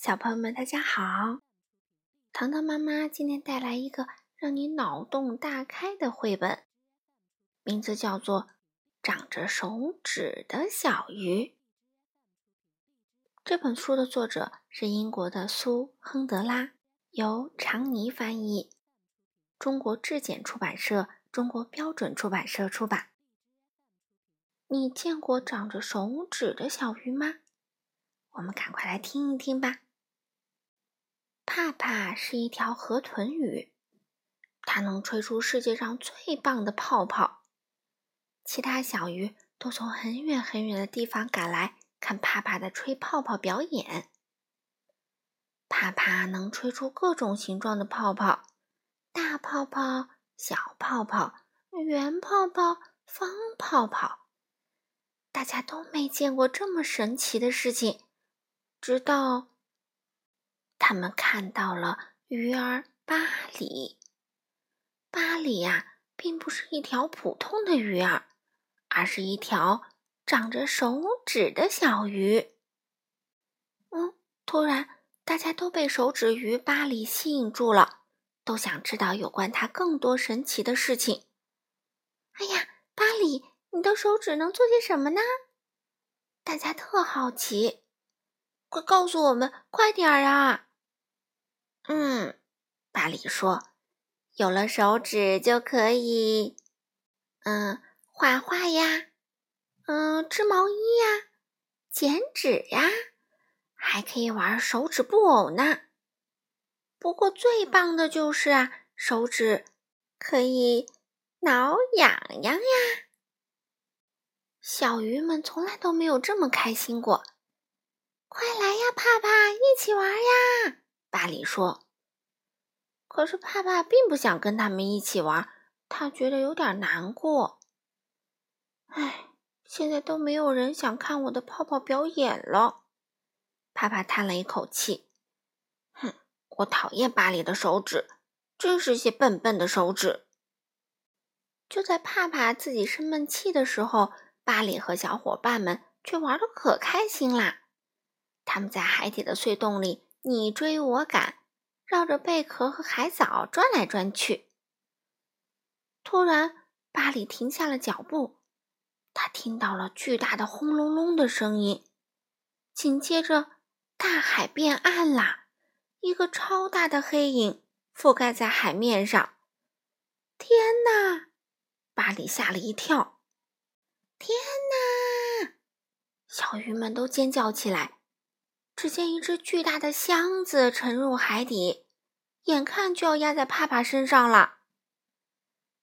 小朋友们，大家好！糖糖妈妈今天带来一个让你脑洞大开的绘本，名字叫做《长着手指的小鱼》。这本书的作者是英国的苏亨德拉，由常妮翻译，中国质检出版社、中国标准出版社出版。你见过长着手指的小鱼吗？我们赶快来听一听吧。帕帕是一条河豚鱼，它能吹出世界上最棒的泡泡。其他小鱼都从很远很远的地方赶来看帕帕的吹泡泡表演。帕帕能吹出各种形状的泡泡，大泡泡、小泡泡、圆泡泡、方泡泡。大家都没见过这么神奇的事情，直到。他们看到了鱼儿巴里。巴里呀，并不是一条普通的鱼儿，而是一条长着手指的小鱼。嗯，突然，大家都被手指鱼巴里吸引住了，都想知道有关它更多神奇的事情。哎呀，巴里，你的手指能做些什么呢？大家特好奇，快告诉我们，快点儿啊！嗯，巴里说：“有了手指就可以，嗯，画画呀，嗯，织毛衣呀，剪纸呀，还可以玩手指布偶呢。不过最棒的就是啊，手指可以挠痒痒呀。小鱼们从来都没有这么开心过。快来呀，帕帕，一起玩呀！”巴里说：“可是帕帕并不想跟他们一起玩，他觉得有点难过。唉，现在都没有人想看我的泡泡表演了。”帕帕叹了一口气：“哼，我讨厌巴里的手指，真是些笨笨的手指。”就在帕帕自己生闷气的时候，巴里和小伙伴们却玩的可开心啦。他们在海底的隧洞里。你追我赶，绕着贝壳和海藻转来转去。突然，巴里停下了脚步，他听到了巨大的轰隆隆的声音。紧接着，大海变暗了，一个超大的黑影覆盖在海面上。天哪！巴里吓了一跳。天哪！小鱼们都尖叫起来。只见一只巨大的箱子沉入海底，眼看就要压在帕帕身上了。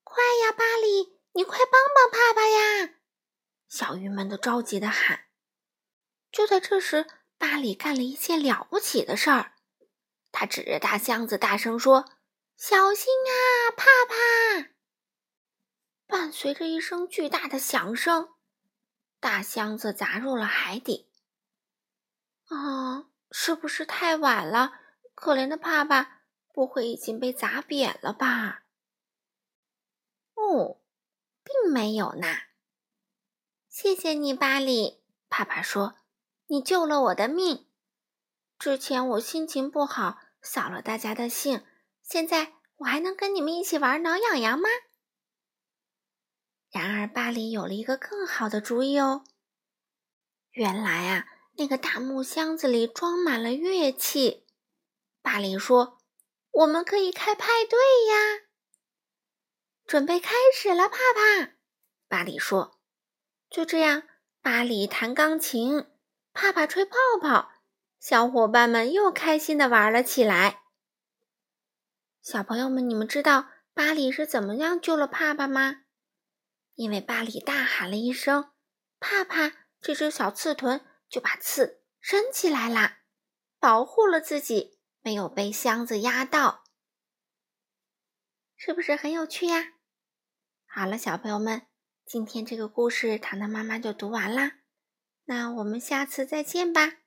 快呀，巴里，你快帮帮帕帕呀！小鱼们都着急的喊。就在这时，巴里干了一件了不起的事儿，他指着大箱子大声说：“小心啊，帕帕！”伴随着一声巨大的响声，大箱子砸入了海底。啊，是不是太晚了？可怜的爸爸，不会已经被砸扁了吧？哦，并没有呢。谢谢你，巴里。爸爸说：“你救了我的命。之前我心情不好，扫了大家的兴。现在我还能跟你们一起玩挠痒痒吗？”然而，巴里有了一个更好的主意哦。原来啊。那个大木箱子里装满了乐器，巴里说：“我们可以开派对呀！”准备开始了，帕帕。巴里说：“就这样，巴里弹钢琴，帕帕吹泡泡，小伙伴们又开心的玩了起来。”小朋友们，你们知道巴里是怎么样救了帕帕吗？因为巴里大喊了一声：“帕帕！”这只小刺豚。就把刺伸起来啦，保护了自己，没有被箱子压到，是不是很有趣呀？好了，小朋友们，今天这个故事糖糖妈妈就读完啦，那我们下次再见吧。